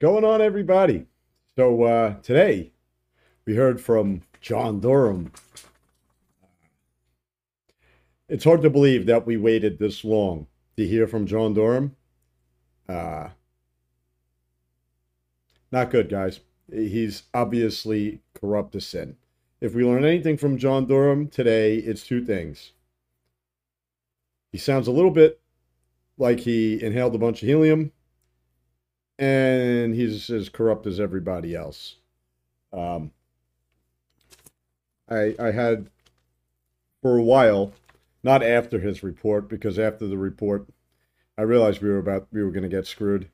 going on, everybody? So uh, today we heard from John Durham. It's hard to believe that we waited this long to hear from John Durham. Uh, not good, guys. He's obviously corrupt to sin. If we learn anything from John Durham today, it's two things. He sounds a little bit like he inhaled a bunch of helium, and he's as corrupt as everybody else. Um, I I had for a while, not after his report, because after the report, I realized we were about we were going to get screwed.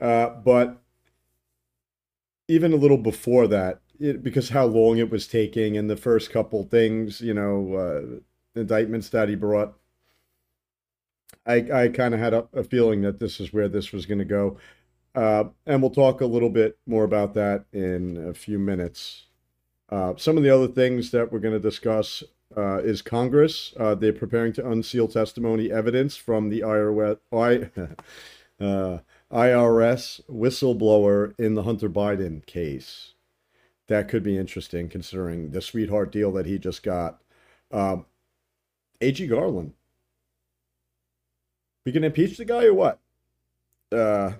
Uh, but even a little before that, it, because how long it was taking, and the first couple things, you know, uh, indictments that he brought, I I kind of had a, a, feeling that this is where this was going to go. Uh, and we'll talk a little bit more about that in a few minutes. Uh, some of the other things that we're going to discuss uh, is Congress. Uh, they're preparing to unseal testimony evidence from the IRS, IRS uh, whistleblower in the Hunter Biden case. That could be interesting considering the sweetheart deal that he just got. Um, A.G. Garland. We can impeach the guy or what? Uh,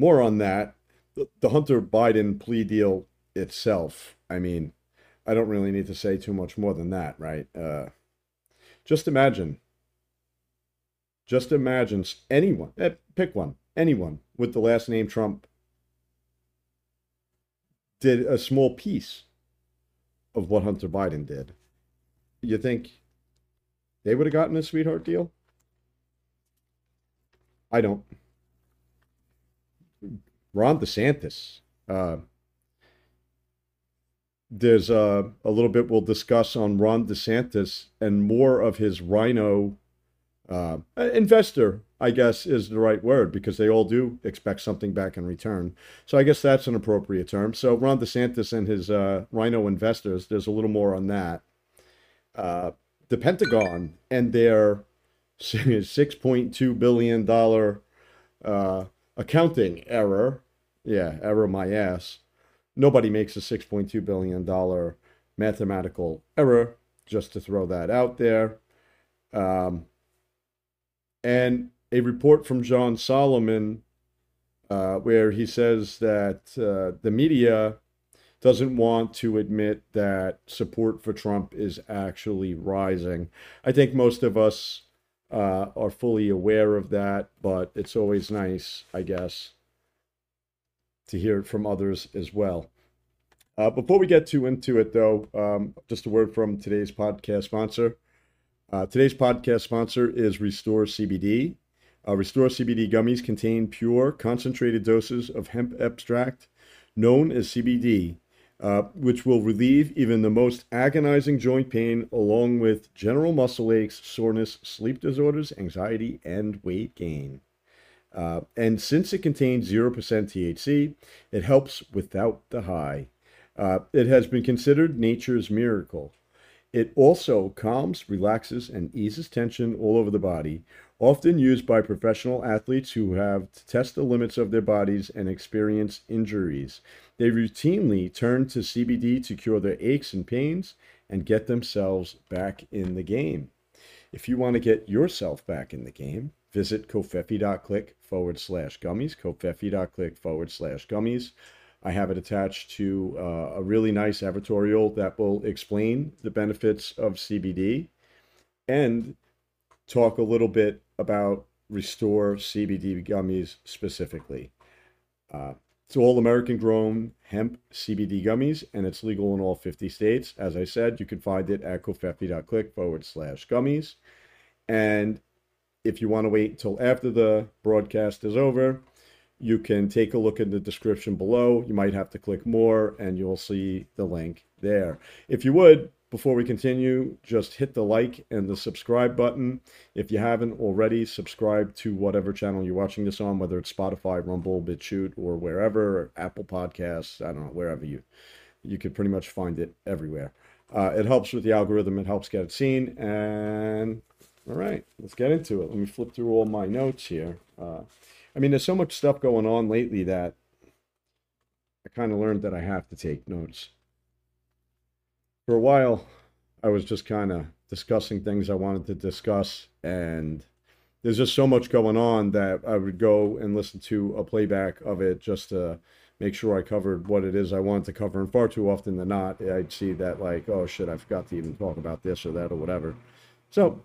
more on that. The, Hunter Biden plea deal itself. I mean, I don't really need to say too much more than that, right? Uh, just imagine. Just imagine anyone, eh, pick one, anyone with the last name Trump did a small piece of what Hunter Biden did. You think they would have gotten a sweetheart deal? I don't. Ron DeSantis. Uh, there's a, a little bit we'll discuss on Ron DeSantis and more of his rhino uh, investor, I guess is the right word because they all do expect something back in return. So I guess that's an appropriate term. So Ron DeSantis and his uh, RINO investors, there's a little more on that. Uh, the Pentagon and their $6.2 billion uh, accounting error. Yeah, error my ass. Nobody makes a $6.2 billion mathematical error, just to throw that out there. Um, and a report from John Solomon uh, where he says that uh, the media doesn't want to admit that support for Trump is actually rising. I think most of us uh, are fully aware of that, but it's always nice, I guess, to hear it from others as well. Uh, before we get too into it, though, um, just a word from today's podcast sponsor. Uh, today's podcast sponsor is Restore CBD. Uh, Restore CBD gummies contain pure, concentrated doses of hemp extract known as CBD uh, which will relieve even the most agonizing joint pain, along with general muscle aches, soreness, sleep disorders, anxiety, and weight gain. Uh, and since it contains 0% THC, it helps without the high. Uh, it has been considered nature's miracle. It also calms, relaxes, and eases tension all over the body, often used by professional athletes who have to test the limits of their bodies and experience injuries. They routinely turn to CBD to cure their aches and pains and get themselves back in the game. If you want to get yourself back in the game, visit covfefe.click forward slash gummies, covfefe.click forward slash gummies. I have it attached to uh, a really nice advertorial that will explain the benefits of CBD and talk a little bit about Restore CBD gummies specifically. Uh, it's all American grown hemp CBD gummies, and it's legal in all 50 states. As I said, you can find it at covfefe.click forward slash gummies. And if you want to wait until after the broadcast is over, you can take a look in the description below. You might have to click more, and you'll see the link there. If you would, before we continue, just hit the like and the subscribe button. If you haven't already, subscribe to whatever channel you're watching this on, whether it's Spotify, Rumble, BitChute, or wherever, or Apple Podcasts, I don't know, wherever you you could pretty much find it everywhere. Uh, it helps with the algorithm, it helps get it seen. And all right, let's get into it. Let me flip through all my notes here. Uh, I mean, there's so much stuff going on lately that I kind of learned that I have to take notes. For a while, I was just kind of discussing things I wanted to discuss, and there's just so much going on that I would go and listen to a playback of it just to make sure I covered what it is I wanted to cover. And far too often than not, I'd see that like, oh shit, I forgot to even talk about this or that or whatever. So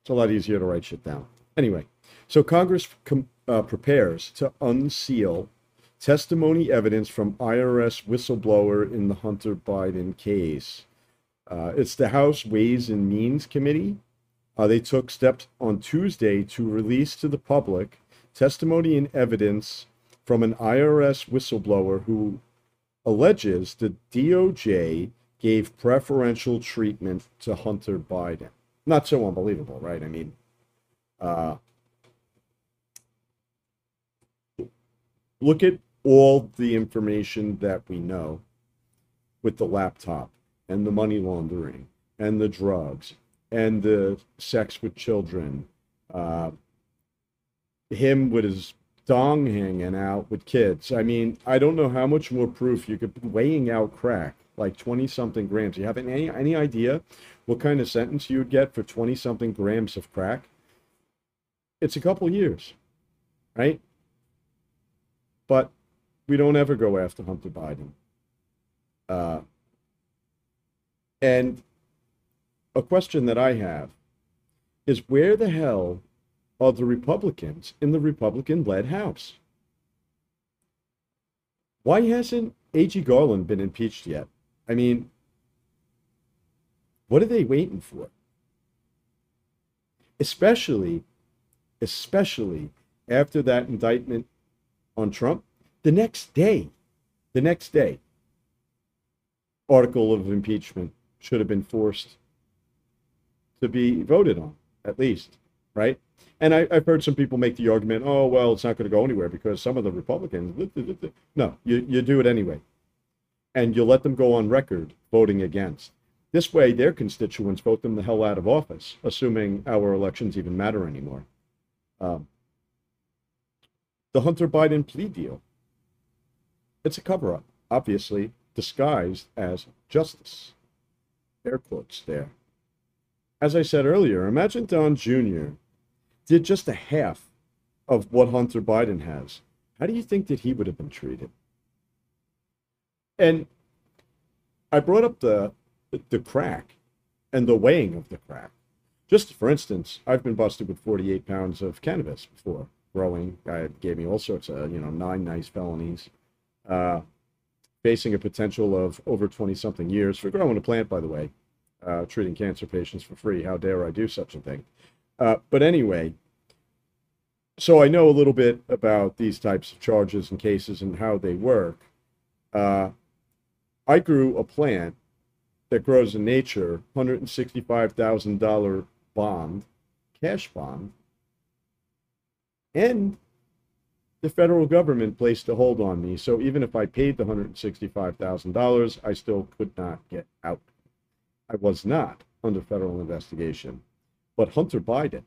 it's a lot easier to write shit down. Anyway, so Congress com- uh, prepares to unseal testimony evidence from IRS whistleblower in the Hunter Biden case. Uh, it's the House Ways and Means Committee. Uh, they took steps on Tuesday to release to the public testimony and evidence from an IRS whistleblower who alleges the DOJ gave preferential treatment to Hunter Biden. Not so unbelievable, right? I mean, uh, look at all the information that we know with the laptop and the money laundering and the drugs and the sex with children, uh, him with his dong hanging out with kids. I mean, I don't know how much more proof you could be weighing out crack like 20 something grams. You have any any idea what kind of sentence you would get for 20 something grams of crack? It's a couple years, right? But we don't ever go after Hunter Biden. Uh, and a question that I have is where the hell are the Republicans in the Republican led House? Why hasn't A.G. Garland been impeached yet? I mean, what are they waiting for? Especially, especially after that indictment on Trump, the next day, the next day, article of impeachment should have been forced to be voted on, at least, right? And I, have heard some people make the argument, oh, well, it's not going to go anywhere because some of the Republicans. No, you, you do it anyway. And you let them go on record voting against. This way, their constituents vote them the hell out of office, assuming our elections even matter anymore. Um, the Hunter Biden plea deal. It's a cover up, obviously, disguised as justice. Air quotes there. As I said earlier, imagine Don Jr. did just a half of what Hunter Biden has. How do you think that he would have been treated? And I brought up the the crack and the weighing of the crack. Just for instance, I've been busted with 48 pounds of cannabis before growing. Guy gave me all sorts of, you know, nine nice felonies. Uh, facing a potential of over 20 something years for growing a plant, by the way uh, treating cancer patients for free. How dare I do such a thing? Uh, but anyway, so I know a little bit about these types of charges and cases and how they work. Uh, I grew a plant that grows in nature, $165,000 bond, cash bond, and the federal government placed a hold on me. So even if I paid the $165,000, I still could not get out. I was not under federal investigation. But Hunter Biden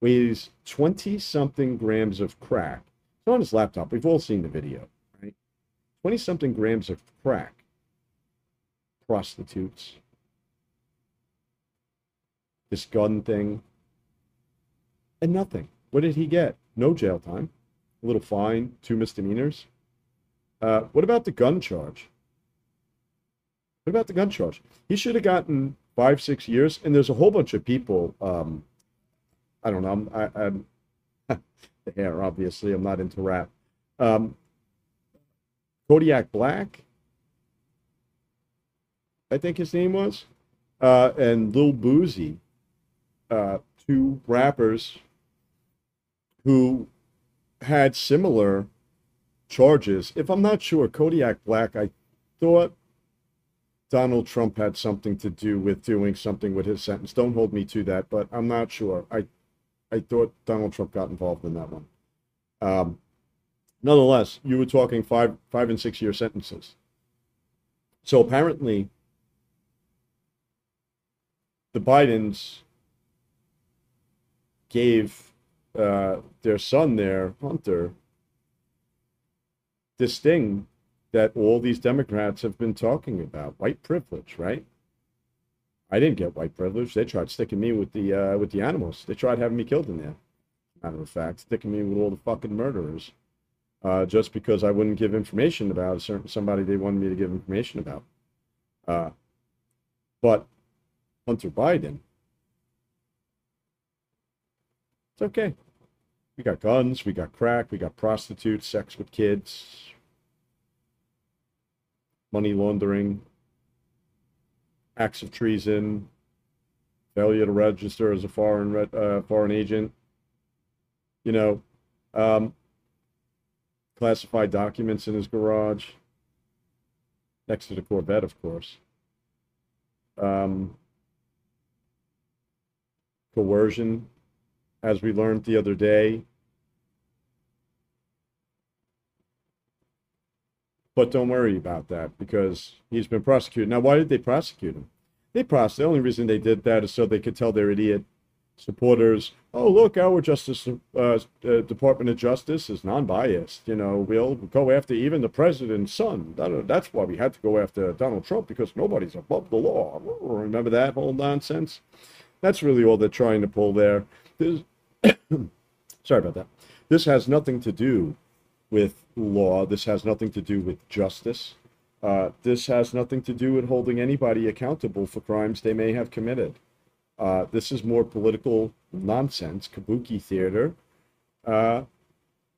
weighs 20 something grams of crack. It's on his laptop. We've all seen the video, right? 20 something grams of crack. Prostitutes. This gun thing. And nothing. What did he get? No jail time. A little fine, two misdemeanors. Uh, what about the gun charge? What about the gun charge? He should have gotten five, six years. And there's a whole bunch of people. Um, I don't know. I'm, I, am the hair, obviously. I'm not into rap. Um, Kodak Black, I think his name was, uh, and Lil Boosie, uh, two rappers who had similar charges. If I'm not sure, Kodiak Black, I thought Donald Trump had something to do with doing something with his sentence. Don't hold me to that, but I'm not sure. I I thought Donald Trump got involved in that one. Um, nonetheless, you were talking five five and six year sentences. So apparently, the Bidens gave uh, their son there, Hunter, this thing that all these Democrats have been talking about white privilege, right? I didn't get white privilege. They tried sticking me with the uh, with the animals. They tried having me killed in there. Matter of fact, sticking me with all the fucking murderers, uh, just because I wouldn't give information about a certain somebody they wanted me to give information about. Uh, but Hunter Biden, it's okay. We got guns, we got crack, we got prostitutes, sex with kids, money laundering, acts of treason, failure to register as a foreign uh, foreign agent, you know, um, classified documents in his garage, next to the Corvette, of course. Um, coercion, as we learned the other day, But don't worry about that because he's been prosecuted. Now, why did they prosecute him? They prosecute. The only reason they did that is so they could tell their idiot supporters, "Oh, look, our Justice uh, uh, Department of Justice is non-biased. You know, we'll go after even the president's son. That's why we had to go after Donald Trump because nobody's above the law. Remember that whole nonsense? That's really all they're trying to pull there. Sorry about that. This has nothing to do with law. This has nothing to do with justice. Uh, this has nothing to do with holding anybody accountable for crimes they may have committed. Uh, this is more political nonsense, kabuki theater. Uh,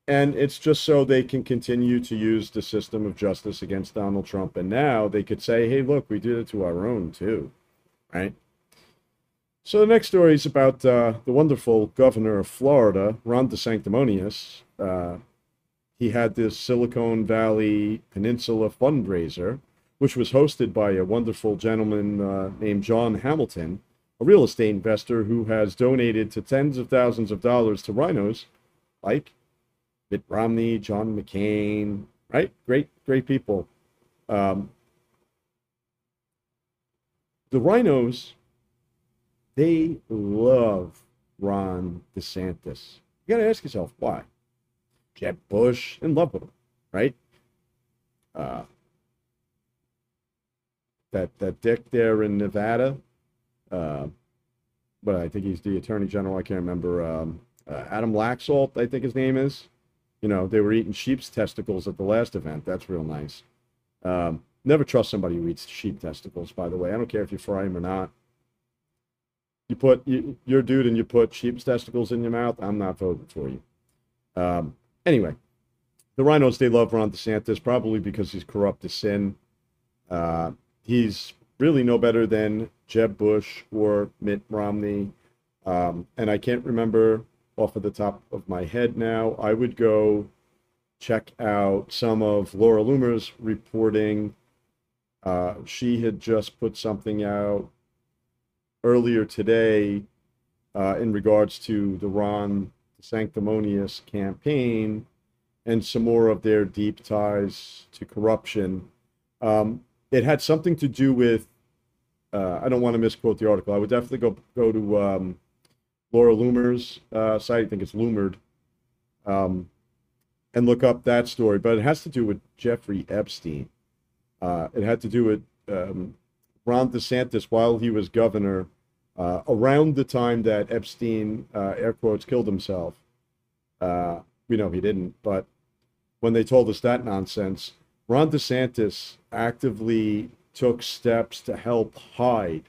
and it's just so they can continue to use the system of justice against Donald Trump. And now they could say, hey, look, we did it to our own too, right? So the next story is about uh, the wonderful governor of Florida, Ron DeSanctimonious. Uh, he had this Silicon Valley Peninsula fundraiser, which was hosted by a wonderful gentleman uh, named John Hamilton, a real estate investor who has donated to tens of thousands of dollars to rhinos like Mitt Romney, John McCain, right? Great, great people. Um, the rhinos, they love Ron DeSantis. You got to ask yourself why. Jeb Bush, in love with him, right? Uh, that that Dick there in Nevada, uh, but I think he's the Attorney General. I can't remember. Um, uh, Adam Laxalt, I think his name is. You know, they were eating sheep's testicles at the last event. That's real nice. Um, never trust somebody who eats sheep testicles. By the way, I don't care if you fry them or not. You put you, you're dude and you put sheep's testicles in your mouth. I'm not voting for you. Um, Anyway, the Rhinos, they love Ron DeSantis probably because he's corrupt as sin. Uh, he's really no better than Jeb Bush or Mitt Romney. Um, and I can't remember off of the top of my head now. I would go check out some of Laura Loomer's reporting. Uh, she had just put something out earlier today uh, in regards to the Ron sanctimonious campaign and some more of their deep ties to corruption. Um, it had something to do with, uh, I don't want to misquote the article. I would definitely go go to um, Laura Loomer's uh, site. I think it's Loomered, um, and look up that story. But it has to do with Jeffrey Epstein. Uh, it had to do with um, Ron DeSantis while he was governor uh, around the time that Epstein, uh, air quotes, killed himself. Uh, we know he didn't, but when they told us that nonsense, Ron DeSantis actively took steps to help hide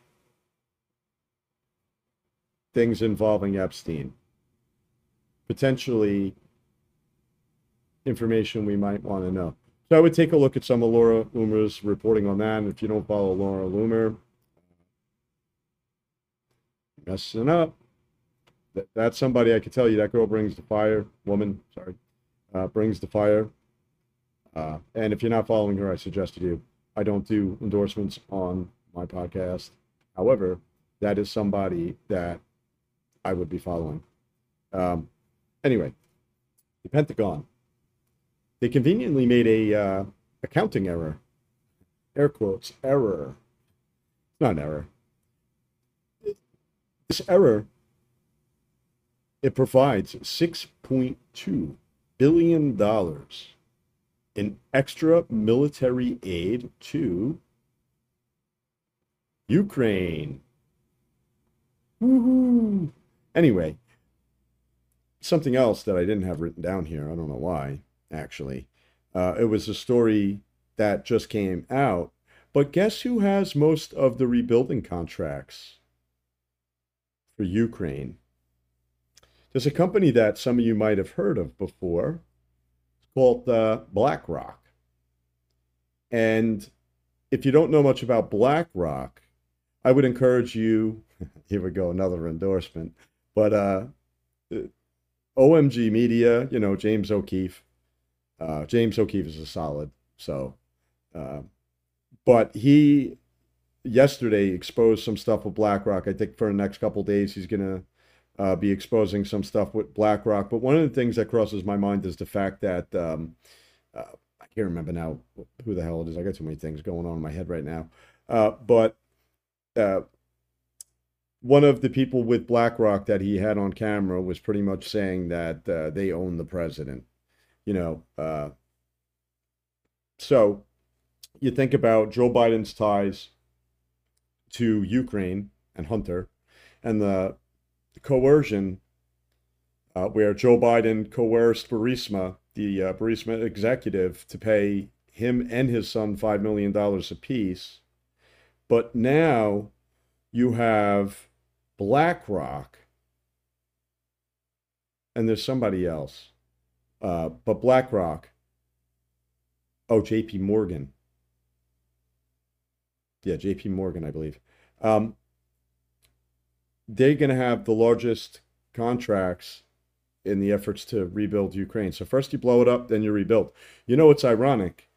things involving Epstein, potentially information we might want to know. So I would take a look at some of Laura Loomer's reporting on that. And if you don't follow Laura Loomer, messing up. That, that's somebody I could tell you that girl brings the fire. Woman, sorry, uh, brings the fire. Uh, and if you're not following her, I suggest you. I don't do endorsements on my podcast. However, that is somebody that I would be following. Um, anyway, the Pentagon. They conveniently made a uh, accounting error. Air quotes, error. It's not an error. This error, it provides $6.2 billion in extra military aid to Ukraine. Woohoo! Anyway, something else that I didn't have written down here. I don't know why, actually. Uh, it was a story that just came out. But guess who has most of the rebuilding contracts for Ukraine? There's a company that some of you might have heard of before. It's called uh, BlackRock. And if you don't know much about BlackRock, I would encourage you. Here we go, another endorsement. But uh, OMG Media, you know, James O'Keefe. Uh, James O'Keefe is a solid. So, uh, but he yesterday exposed some stuff with BlackRock. I think for the next couple days he's gonna uh, be exposing some stuff with BlackRock. But one of the things that crosses my mind is the fact that um, uh, I can't remember now who the hell it is. I got too many things going on in my head right now. Uh, but uh, one of the people with BlackRock that he had on camera was pretty much saying that uh, they own the president. You know, uh, so you think about Joe Biden's ties to Ukraine and Hunter, and the coercion uh, where Joe Biden coerced Burisma, the uh, Burisma executive, to pay him and his son $5 million apiece. But now you have BlackRock, and there's somebody else, uh, but BlackRock. Oh, J.P. Morgan. Yeah, J.P. Morgan, I believe. Um, they're going to have the largest contracts in the efforts to rebuild Ukraine. So first you blow it up, then you rebuild. You know, it's ironic.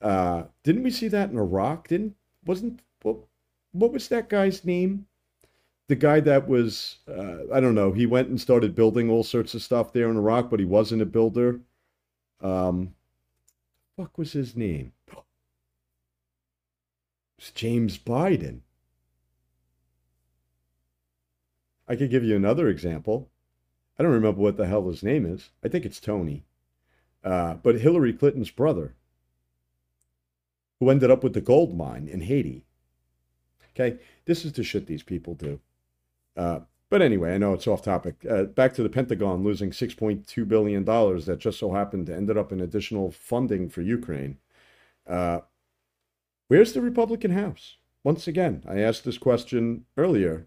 Uh, didn't we see that in Iraq? Didn't wasn't what, what was that guy's name? The guy that was uh, I don't know. He went and started building all sorts of stuff there in Iraq, but he wasn't a builder. Um, fuck was his name? It's James Biden. I could give you another example. I don't remember what the hell his name is. I think it's Tony. Uh, but Hillary Clinton's brother, who ended up with the gold mine in Haiti. Okay, this is the shit these people do. Uh, but anyway, I know it's off topic. Uh, back to the Pentagon losing $6.2 billion that just so happened to ended up in additional funding for Ukraine. Where's the Republican House? Once again, I asked this question earlier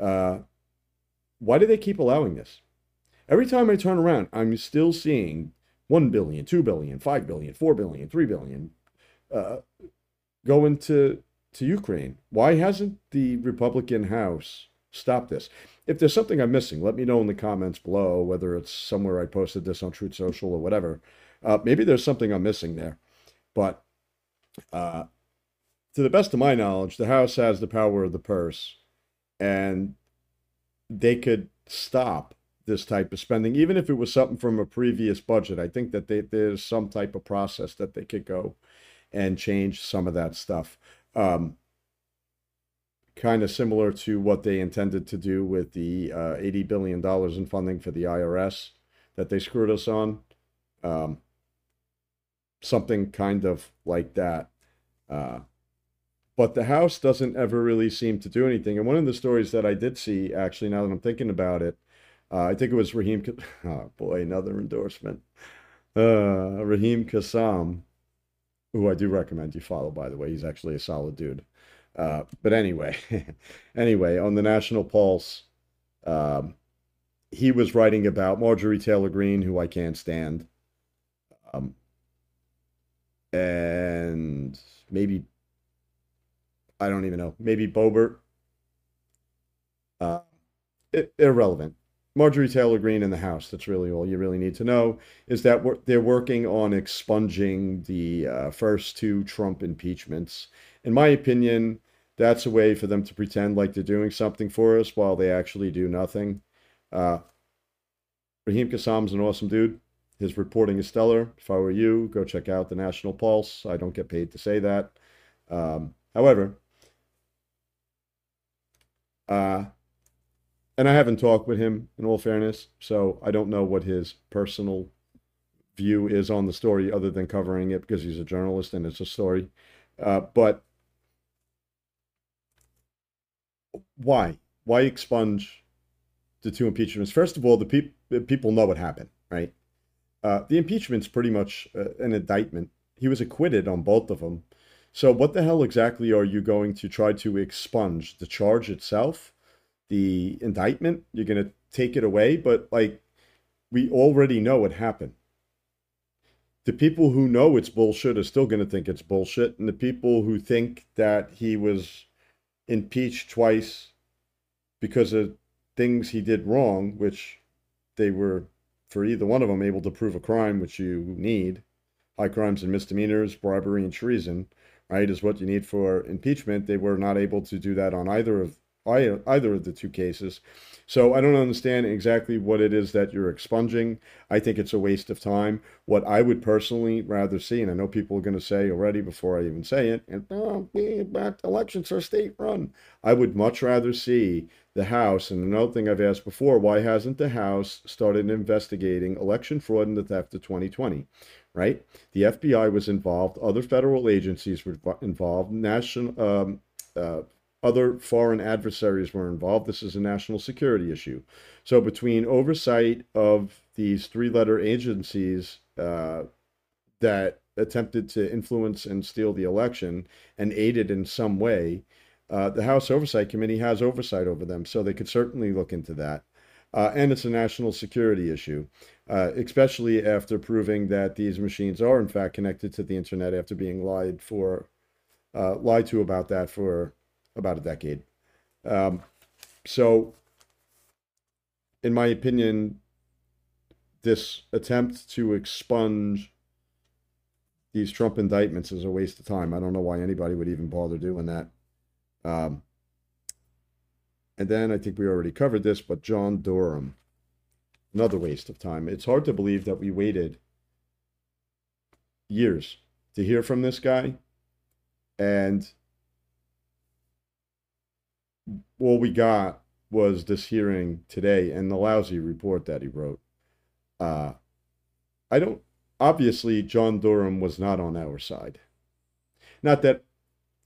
uh, why do they keep allowing this? Every time I turn around, I'm still seeing 1 billion, 2 billion, 5 billion, 4 billion, 3 billion uh, going to, to Ukraine. Why hasn't the Republican House stopped this? If there's something I'm missing, let me know in the comments below, whether it's somewhere I posted this on Truth Social or whatever. Uh, maybe there's something I'm missing there. But uh, to the best of my knowledge, the House has the power of the purse and they could stop this type of spending, even if it was something from a previous budget. I think that they, there's some type of process that they could go and change some of that stuff. Um, kind of similar to what they intended to do with the uh, $80 billion in funding for the IRS that they screwed us on. Um, something kind of like that. Uh, but the house doesn't ever really seem to do anything. And one of the stories that I did see, actually, now that I'm thinking about it, uh, I think it was Raheem. Oh boy, another endorsement. Uh, Raheem Kassam, who I do recommend you follow, by the way. He's actually a solid dude. Uh, but anyway, anyway, on the National Pulse, um, he was writing about Marjorie Taylor Greene, who I can't stand, um, and maybe I don't even know. Maybe Boebert. Uh, irrelevant. Marjorie Taylor Greene in the House. That's really all you really need to know. Is that they're working on expunging the uh, first two Trump impeachments. In my opinion, that's a way for them to pretend like they're doing something for us while they actually do nothing. Uh, Raheem Kassam's an awesome dude. His reporting is stellar. If I were you, go check out the National Pulse. I don't get paid to say that. Um, however, uh, and I haven't talked with him in all fairness, so I don't know what his personal view is on the story, other than covering it because he's a journalist and it's a story. Uh, but why? Why expunge the two impeachments? First of all, the, the people know what happened, right? Uh, the impeachment's pretty much uh, an indictment. He was acquitted on both of them. So, what the hell exactly are you going to try to expunge? The charge itself, the indictment? You're going to take it away, but like we already know what happened. The people who know it's bullshit are still going to think it's bullshit, and the people who think that he was impeached twice because of things he did wrong, which they were, for either one of them, able to prove a crime, which you need high crimes and misdemeanors, bribery and treason, right, is what you need for impeachment. They were not able to do that on either of either of the two cases. So I don't understand exactly what it is that you're expunging. I think it's a waste of time. What I would personally rather see, and I know people are going to say already before I even say it, and oh, elections are state run. I would much rather see the House, and another thing I've asked before, why hasn't the House started investigating election fraud and the theft of 2020? Right? The FBI was involved, other federal agencies were involved, national um, uh, other foreign adversaries were involved. This is a national security issue. So, between oversight of these three letter agencies uh, that attempted to influence and steal the election and aided in some way, uh, the House Oversight Committee has oversight over them. So, they could certainly look into that. Uh, and it's a national security issue, uh, especially after proving that these machines are in fact connected to the internet after being lied for, uh, lied to about that for about a decade. Um, so, in my opinion, this attempt to expunge these Trump indictments is a waste of time. I don't know why anybody would even bother doing that. Um, and then I think we already covered this, but John Durham, another waste of time. It's hard to believe that we waited years to hear from this guy. And all we got was this hearing today and the lousy report that he wrote. Uh, I don't, obviously, John Durham was not on our side. Not that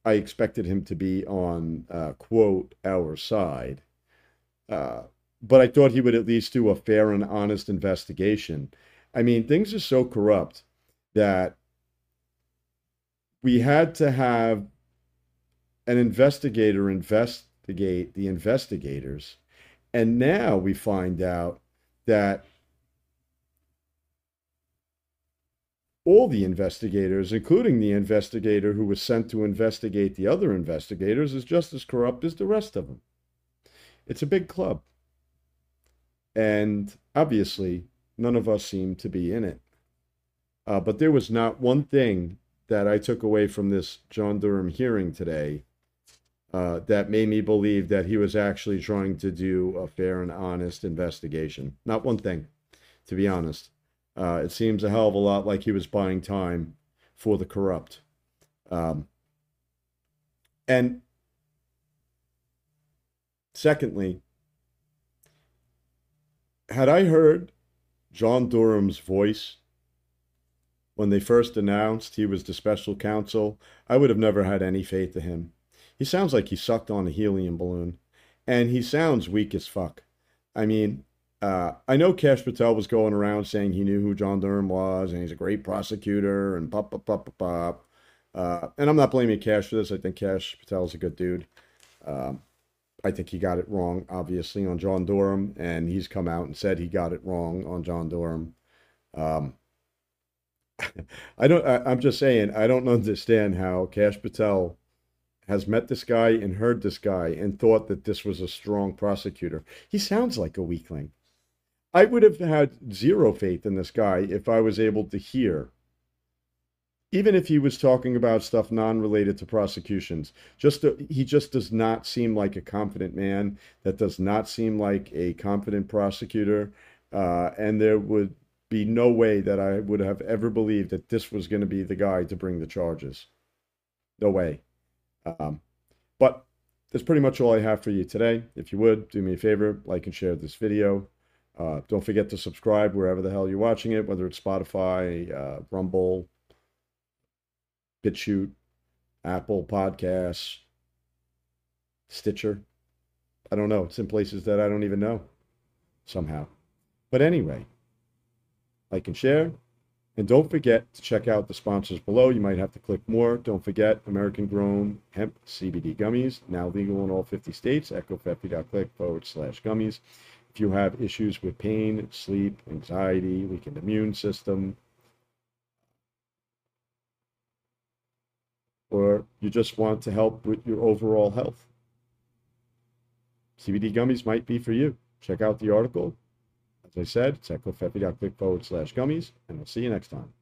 I expected him to be on, uh, quote, our side, uh, but I thought he would at least do a fair and honest investigation. I mean, things are so corrupt that we had to have an investigator invest investigate the investigators. And now we find out that all the investigators, including the investigator who was sent to investigate the other investigators, is just as corrupt as the rest of them. It's a big club. And obviously, none of us seem to be in it. Uh, but there was not one thing that I took away from this John Durham hearing today uh, that made me believe that he was actually trying to do a fair and honest investigation. Not one thing, to be honest. Uh, it seems a hell of a lot like he was buying time for the corrupt. Um, and secondly, had I heard John Durham's voice when they first announced he was the special counsel, I would have never had any faith in him. He sounds like he sucked on a helium balloon, and he sounds weak as fuck. I mean, uh, I know Kash Patel was going around saying he knew who John Durham was, and he's a great prosecutor, and pop, pop, pop, pop, pop. Uh, and I'm not blaming Kash for this. I think Kash Patel's a good dude. Um, I think he got it wrong, obviously, on John Durham, and he's come out and said he got it wrong on John Durham. Um, I don't. I, am just saying. I don't understand how Kash Patel has met this guy and heard this guy and thought that this was a strong prosecutor. He sounds like a weakling. I would have had zero faith in this guy if I was able to hear, even if he was talking about stuff non-related to prosecutions. Just he just does not seem like a confident man. That does not seem like a confident prosecutor, uh, and there would be no way that I would have ever believed that this was going to be the guy to bring the charges. No way. Um, but that's pretty much all I have for you today. If you would, do me a favor, like and share this video. Uh, don't forget to subscribe wherever the hell you're watching it, whether it's Spotify, uh, Rumble, BitChute, Apple Podcasts, Stitcher. I don't know. It's in places that I don't even know somehow. But anyway, like and share. And don't forget to check out the sponsors below. You might have to click more. Don't forget American grown hemp CBD gummies, now legal in all 50 states. covfefe.click forward slash gummies. If you have issues with pain, sleep, anxiety, weakened immune system, or you just want to help with your overall health, CBD gummies might be for you. Check out the article. As I said, it's covfefe.click forward slash gummies, and I'll see you next time.